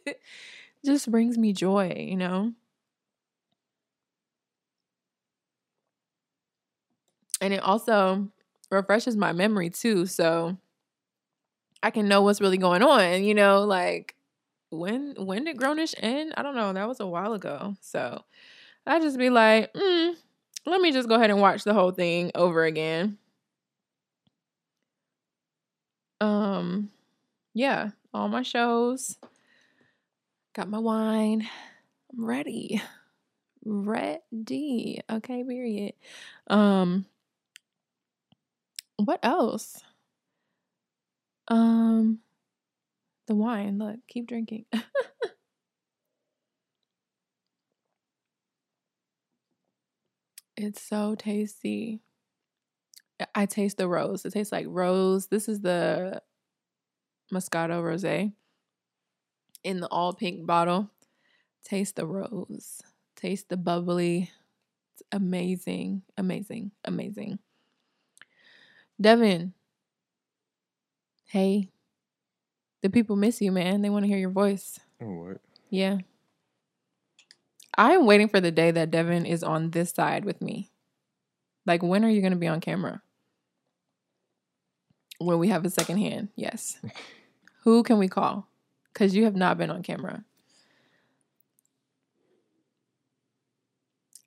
Just brings me joy, you know? And it also refreshes my memory too. So I can know what's really going on, you know, like when when did Grown-ish end? I don't know. That was a while ago. So I just be like, mm, let me just go ahead and watch the whole thing over again. Um, yeah, all my shows. Got my wine. I'm ready. Ready. Okay, period. Um, what else? Um, the wine. Look, keep drinking. it's so tasty. I taste the rose. It tastes like rose. This is the Moscato Rosé in the all pink bottle. Taste the rose. Taste the bubbly. It's amazing, amazing, amazing. Devin, hey, the people miss you, man. They want to hear your voice. Oh, what? Yeah. I am waiting for the day that Devin is on this side with me. Like, when are you going to be on camera? When we have a second hand, yes. Who can we call? Because you have not been on camera.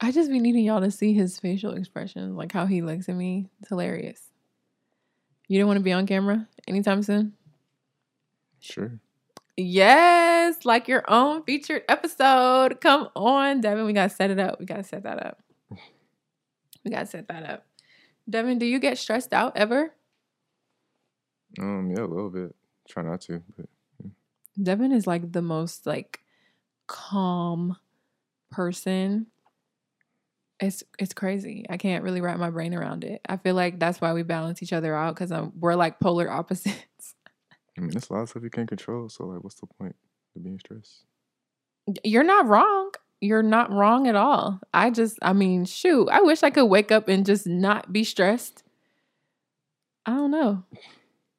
I just be needing y'all to see his facial expressions, like how he looks at me. It's hilarious. You don't want to be on camera anytime soon? Sure. Yes, like your own featured episode. Come on, Devin. We gotta set it up. We gotta set that up. We gotta set that up. Devin, do you get stressed out ever? Um, yeah, a little bit. Try not to, but Devin is like the most like calm person. It's it's crazy. I can't really wrap my brain around it. I feel like that's why we balance each other out because we're like polar opposites. I mean, there's a lot of stuff you can't control. So, like, what's the point of being stressed? You're not wrong. You're not wrong at all. I just, I mean, shoot, I wish I could wake up and just not be stressed. I don't know.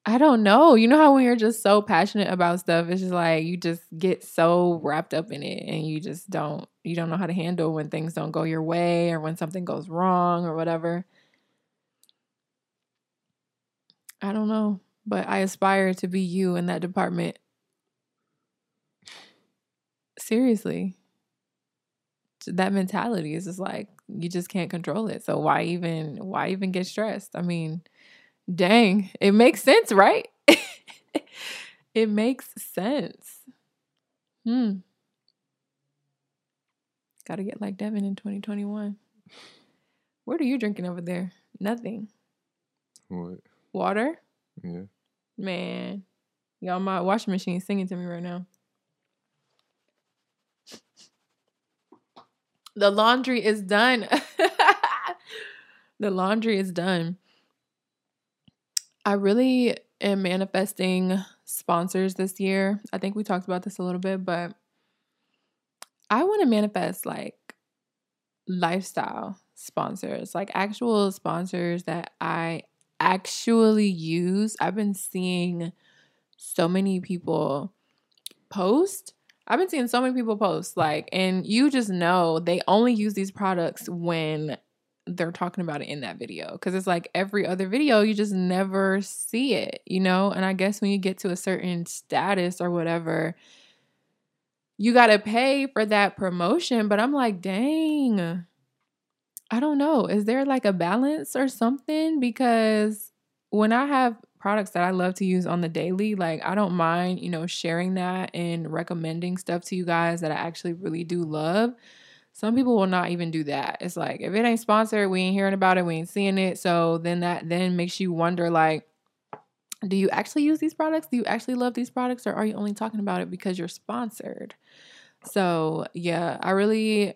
I don't know. You know how when you're just so passionate about stuff, it's just like you just get so wrapped up in it and you just don't you don't know how to handle when things don't go your way or when something goes wrong or whatever. I don't know, but I aspire to be you in that department. Seriously. That mentality is just like you just can't control it. So why even why even get stressed? I mean, Dang, it makes sense, right? it makes sense. Hmm. Got to get like Devin in 2021. What are you drinking over there? Nothing. What? Water? Yeah. Man, y'all, my washing machine singing to me right now. The laundry is done. the laundry is done. I really am manifesting sponsors this year. I think we talked about this a little bit, but I want to manifest like lifestyle sponsors, like actual sponsors that I actually use. I've been seeing so many people post. I've been seeing so many people post like and you just know they only use these products when they're talking about it in that video because it's like every other video you just never see it you know? And i guess when you get to a certain status or whatever you got to pay for that promotion but i'm like dang. I don't know. Is there like a balance or something? Because when i have products that i love to use on the daily like i don't mind you know sharing that and recommending stuff to you guys that i actually really do love some people will not even do that. It's like if it ain't sponsored, we ain't hearing about it, we ain't seeing it. So then that then makes you wonder like do you actually use these products? Do you actually love these products or are you only talking about it because you're sponsored? So, yeah, I really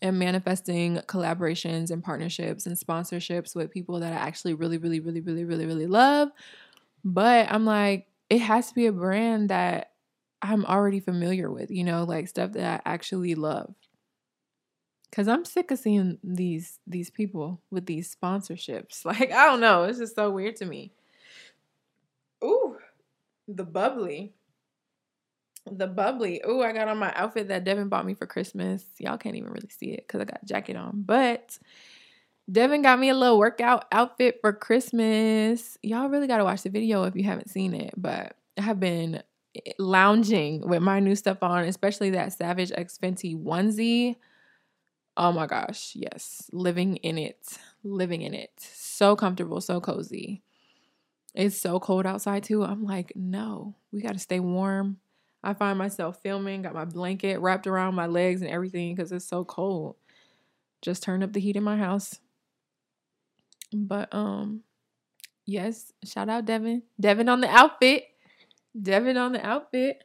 am manifesting collaborations and partnerships and sponsorships with people that I actually really really really really really really love. But I'm like it has to be a brand that I'm already familiar with, you know, like stuff that I actually love. Cause I'm sick of seeing these these people with these sponsorships. Like, I don't know. It's just so weird to me. Ooh, the bubbly. The bubbly. Ooh, I got on my outfit that Devin bought me for Christmas. Y'all can't even really see it because I got jacket on. But Devin got me a little workout outfit for Christmas. Y'all really got to watch the video if you haven't seen it, but I have been eh, lounging with my new stuff on, especially that Savage X Fenty onesie. Oh my gosh, yes, living in it, living in it. So comfortable, so cozy. It's so cold outside too. I'm like, no, we got to stay warm. I find myself filming, got my blanket wrapped around my legs and everything because it's so cold. Just turn up the heat in my house. But um yes, shout out Devin. Devin on the outfit. Devin on the outfit.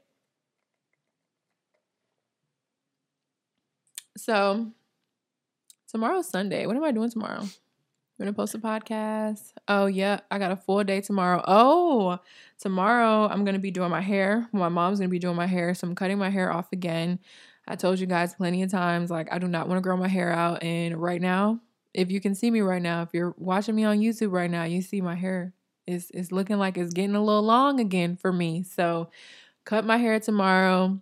So tomorrow's Sunday. What am I doing tomorrow? I'm gonna post a podcast. Oh yeah, I got a full day tomorrow. Oh, tomorrow I'm gonna be doing my hair. My mom's gonna be doing my hair, so I'm cutting my hair off again. I told you guys plenty of times, like I do not want to grow my hair out, and right now if you can see me right now, if you're watching me on YouTube right now, you see my hair is is looking like it's getting a little long again for me. So cut my hair tomorrow.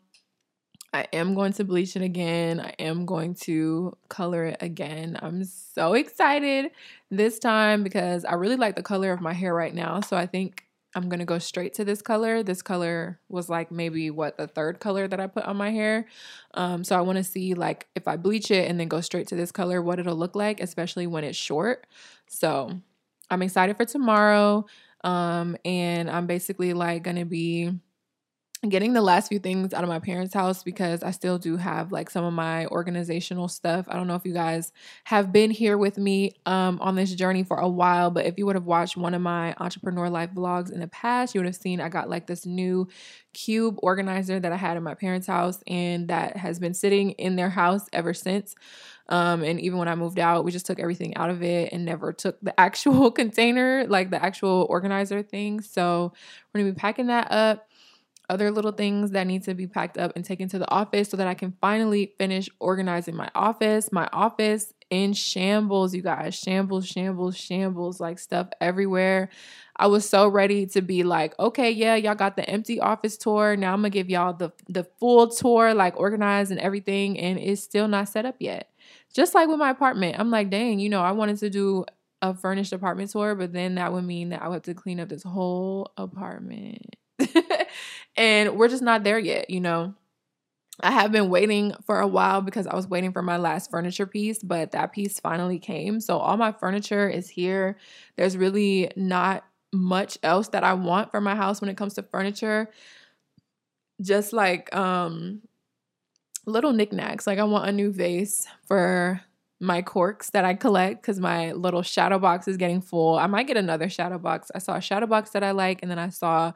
I am going to bleach it again. I am going to color it again. I'm so excited this time because I really like the color of my hair right now. So I think I'm gonna go straight to this color. This color was like maybe what the third color that I put on my hair. Um, so I want to see like if I bleach it and then go straight to this color, what it'll look like, especially when it's short. So I'm excited for tomorrow. Um, and I'm basically like gonna be getting the last few things out of my parents' house because I still do have like some of my organizational stuff. I don't know if you guys have been here with me um, on this journey for a while, but if you would have watched one of my entrepreneur life vlogs in the past, you would have seen I got like this new cube organizer that I had in my parents' house and that has been sitting in their house ever since. Um, and even when I moved out, we just took everything out of it and never took the actual container, like the actual organizer thing. So we're gonna be packing that up other little things that need to be packed up and taken to the office so that I can finally finish organizing my office. My office in shambles, you guys. Shambles, shambles, shambles, like stuff everywhere. I was so ready to be like, okay, yeah, y'all got the empty office tour. Now I'm gonna give y'all the the full tour, like organized and everything, and it's still not set up yet. Just like with my apartment, I'm like, dang, you know, I wanted to do a furnished apartment tour, but then that would mean that I would have to clean up this whole apartment. And we're just not there yet, you know. I have been waiting for a while because I was waiting for my last furniture piece, but that piece finally came. So all my furniture is here. There's really not much else that I want for my house when it comes to furniture. Just like um little knickknacks. Like I want a new vase for my corks that I collect because my little shadow box is getting full. I might get another shadow box. I saw a shadow box that I like, and then I saw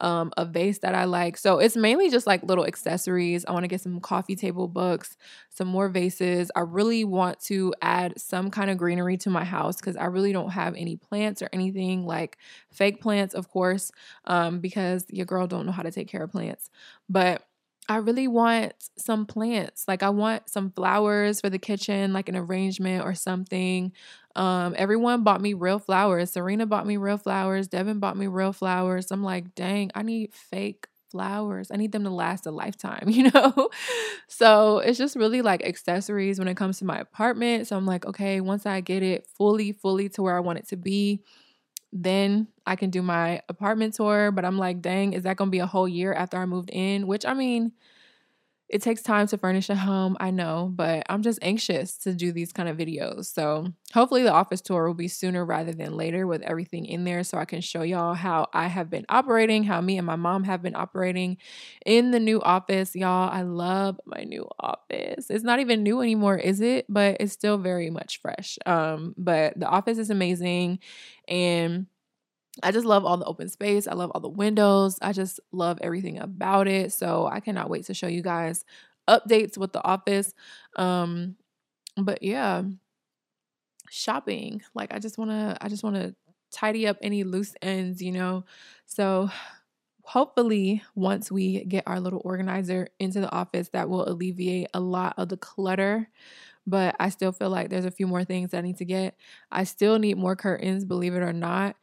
um, a vase that I like. So it's mainly just like little accessories. I want to get some coffee table books, some more vases. I really want to add some kind of greenery to my house because I really don't have any plants or anything like fake plants, of course, um, because your girl don't know how to take care of plants. But I really want some plants. Like I want some flowers for the kitchen, like an arrangement or something. Um, everyone bought me real flowers. Serena bought me real flowers. Devin bought me real flowers. I'm like, dang, I need fake flowers. I need them to last a lifetime, you know? so it's just really like accessories when it comes to my apartment. So I'm like, okay, once I get it fully, fully to where I want it to be, then I can do my apartment tour. But I'm like, dang, is that gonna be a whole year after I moved in? Which I mean, it takes time to furnish a home, I know, but I'm just anxious to do these kind of videos. So hopefully the office tour will be sooner rather than later with everything in there so I can show y'all how I have been operating, how me and my mom have been operating in the new office. Y'all, I love my new office. It's not even new anymore, is it? But it's still very much fresh. Um, but the office is amazing and I just love all the open space. I love all the windows. I just love everything about it. So I cannot wait to show you guys updates with the office. Um, but yeah, shopping. Like I just wanna, I just wanna tidy up any loose ends, you know. So hopefully once we get our little organizer into the office that will alleviate a lot of the clutter but i still feel like there's a few more things i need to get i still need more curtains believe it or not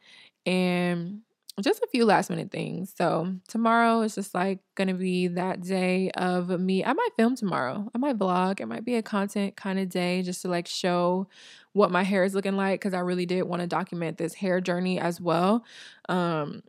and just a few last minute things. So tomorrow is just like gonna be that day of me. I might film tomorrow. I might vlog. It might be a content kind of day just to like show what my hair is looking like because I really did want to document this hair journey as well. Um,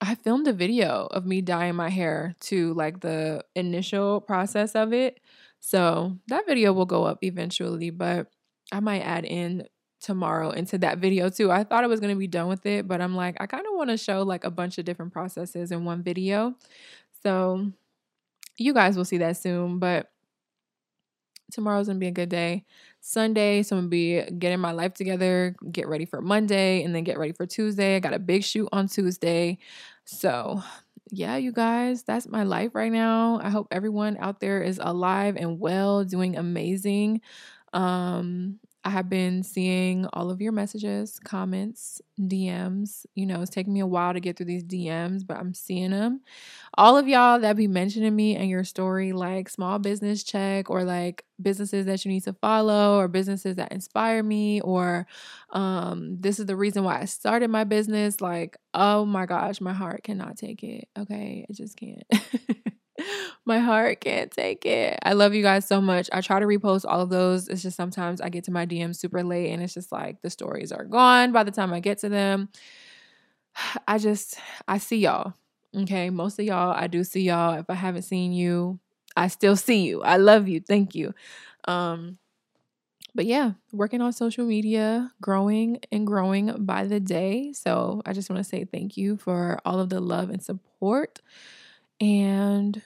I filmed a video of me dyeing my hair to like the initial process of it. So that video will go up eventually, but I might add in tomorrow into that video too. I thought I was going to be done with it, but I'm like, I kind of want to show like a bunch of different processes in one video. So you guys will see that soon, but tomorrow's going to be a good day. Sunday, so I'm going to be getting my life together, get ready for Monday, and then get ready for Tuesday. I got a big shoot on Tuesday. So, yeah, you guys, that's my life right now. I hope everyone out there is alive and well, doing amazing. Um, I have been seeing all of your messages, comments, DMs. You know, it's taking me a while to get through these DMs, but I'm seeing them. All of y'all that be mentioning me and your story, like small business check or like businesses that you need to follow or businesses that inspire me or um, this is the reason why I started my business. Like, oh my gosh, my heart cannot take it. Okay, it just can't. my heart can't take it. I love you guys so much. I try to repost all of those. It's just sometimes I get to my DMs super late and it's just like the stories are gone by the time I get to them. I just, I see y'all. Okay. Most of y'all, I do see y'all. If I haven't seen you, I still see you. I love you. Thank you. Um, but yeah, working on social media, growing and growing by the day. So I just want to say thank you for all of the love and support. And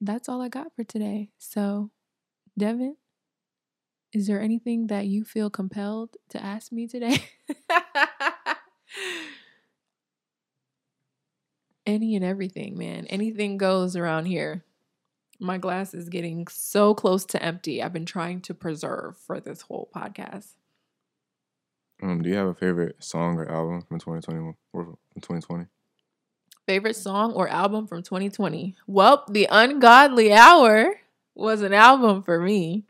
that's all I got for today. So, Devin, is there anything that you feel compelled to ask me today? Any and everything, man. Anything goes around here. My glass is getting so close to empty. I've been trying to preserve for this whole podcast. Um, do you have a favorite song or album from 2021 or from 2020? Favorite song or album from 2020? Well, The Ungodly Hour was an album for me.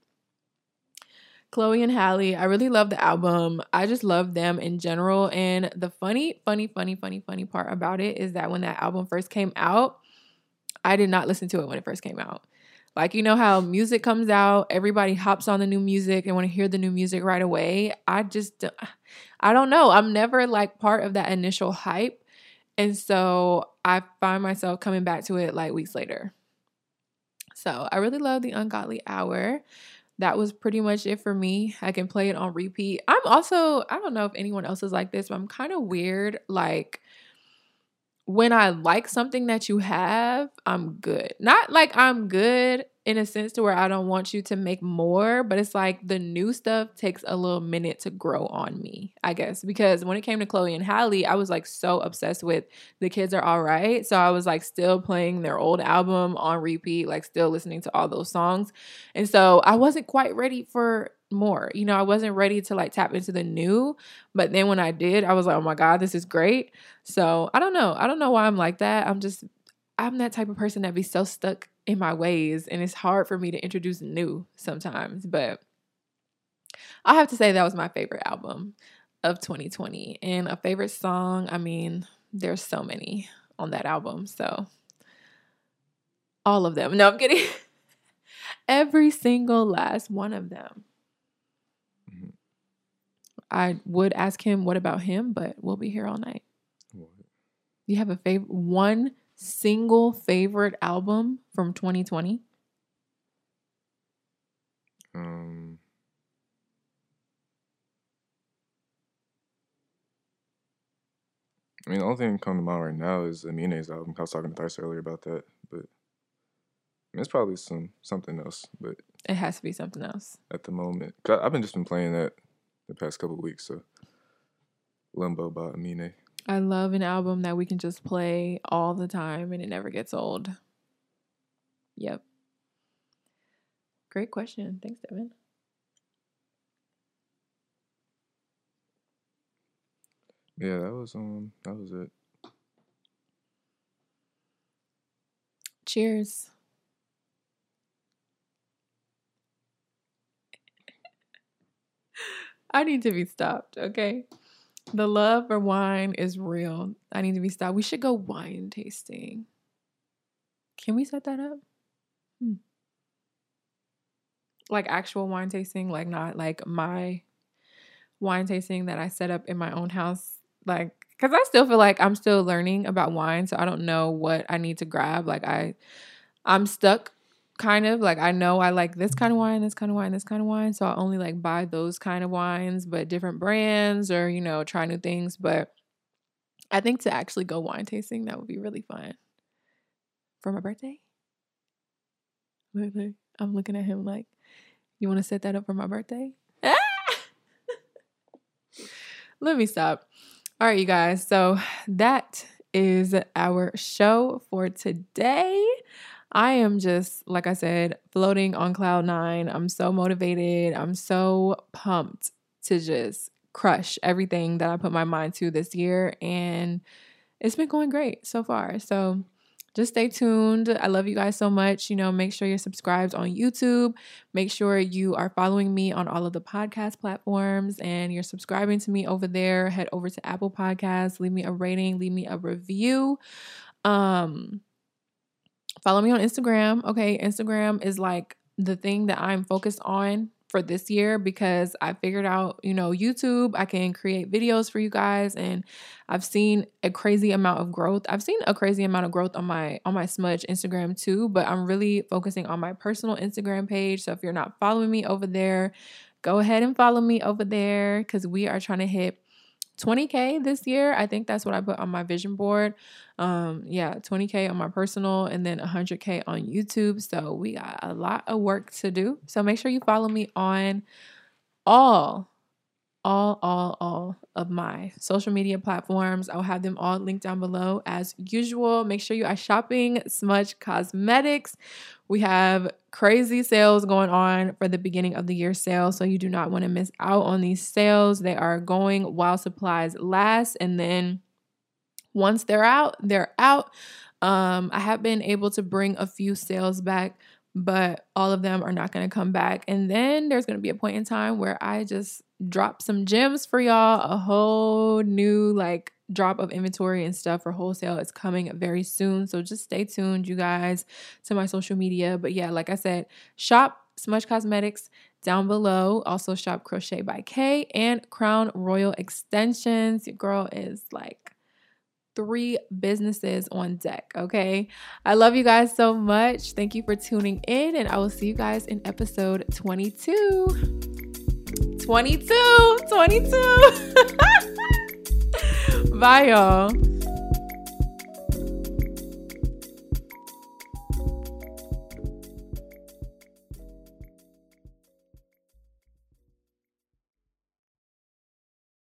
Chloe and Halle, I really love the album. I just love them in general. And the funny, funny, funny, funny, funny part about it is that when that album first came out, I did not listen to it when it first came out. Like, you know how music comes out, everybody hops on the new music and want to hear the new music right away. I just, uh, I don't know. I'm never like part of that initial hype. And so I find myself coming back to it like weeks later. So I really love the Ungodly Hour. That was pretty much it for me. I can play it on repeat. I'm also, I don't know if anyone else is like this, but I'm kind of weird. Like, when I like something that you have, I'm good. Not like I'm good in a sense to where I don't want you to make more, but it's like the new stuff takes a little minute to grow on me, I guess. Because when it came to Chloe and Halle, I was like so obsessed with The Kids Are All Right. So I was like still playing their old album on repeat, like still listening to all those songs. And so I wasn't quite ready for more. You know, I wasn't ready to like tap into the new, but then when I did, I was like, "Oh my god, this is great." So, I don't know. I don't know why I'm like that. I'm just I'm that type of person that be so stuck in my ways and it's hard for me to introduce new sometimes, but I have to say that was my favorite album of 2020 and a favorite song. I mean, there's so many on that album, so all of them. No, I'm kidding. Every single last one of them. Mm-hmm. I would ask him what about him, but we'll be here all night. What? You have a favorite one single favorite album from 2020? Um, I mean, the only thing that comes to mind right now is Aminé's album. I was talking to Thrice earlier about that, but I mean, it's probably some something else. But it has to be something else at the moment. I've been just been playing that the past couple weeks. So Limbo by Amine. I love an album that we can just play all the time and it never gets old. Yep. Great question. Thanks, Devin. Yeah, that was um that was it. Cheers. I need to be stopped, okay? The love for wine is real. I need to be stopped. We should go wine tasting. Can we set that up? Hmm. Like actual wine tasting, like not like my wine tasting that I set up in my own house. Like, because I still feel like I'm still learning about wine, so I don't know what I need to grab. Like, I, I'm stuck kind of like I know I like this kind of wine, this kind of wine, this kind of wine. So I only like buy those kind of wines, but different brands or, you know, try new things. But I think to actually go wine tasting, that would be really fun. For my birthday? I'm looking at him like, you want to set that up for my birthday? Let me stop. All right, you guys. So that is our show for today. I am just, like I said, floating on cloud nine. I'm so motivated. I'm so pumped to just crush everything that I put my mind to this year. And it's been going great so far. So just stay tuned. I love you guys so much. You know, make sure you're subscribed on YouTube. Make sure you are following me on all of the podcast platforms and you're subscribing to me over there. Head over to Apple Podcasts, leave me a rating, leave me a review. Um, follow me on Instagram. Okay, Instagram is like the thing that I'm focused on for this year because I figured out, you know, YouTube, I can create videos for you guys and I've seen a crazy amount of growth. I've seen a crazy amount of growth on my on my smudge Instagram too, but I'm really focusing on my personal Instagram page. So if you're not following me over there, go ahead and follow me over there cuz we are trying to hit 20k this year. I think that's what I put on my vision board. Um, yeah, 20k on my personal and then 100k on YouTube. So we got a lot of work to do. So make sure you follow me on all all, all, all of my social media platforms. I'll have them all linked down below as usual. Make sure you are shopping Smudge Cosmetics. We have crazy sales going on for the beginning of the year sale, so you do not want to miss out on these sales. They are going while supplies last, and then once they're out, they're out. Um, I have been able to bring a few sales back but all of them are not going to come back. And then there's going to be a point in time where I just drop some gems for y'all, a whole new like drop of inventory and stuff for wholesale is coming very soon. So just stay tuned, you guys, to my social media. But yeah, like I said, shop Smudge Cosmetics down below. Also shop Crochet by K and Crown Royal Extensions. Your girl is like three businesses on deck. Okay. I love you guys so much. Thank you for tuning in, and I will see you guys in episode 22. 22. 22. Bye, y'all.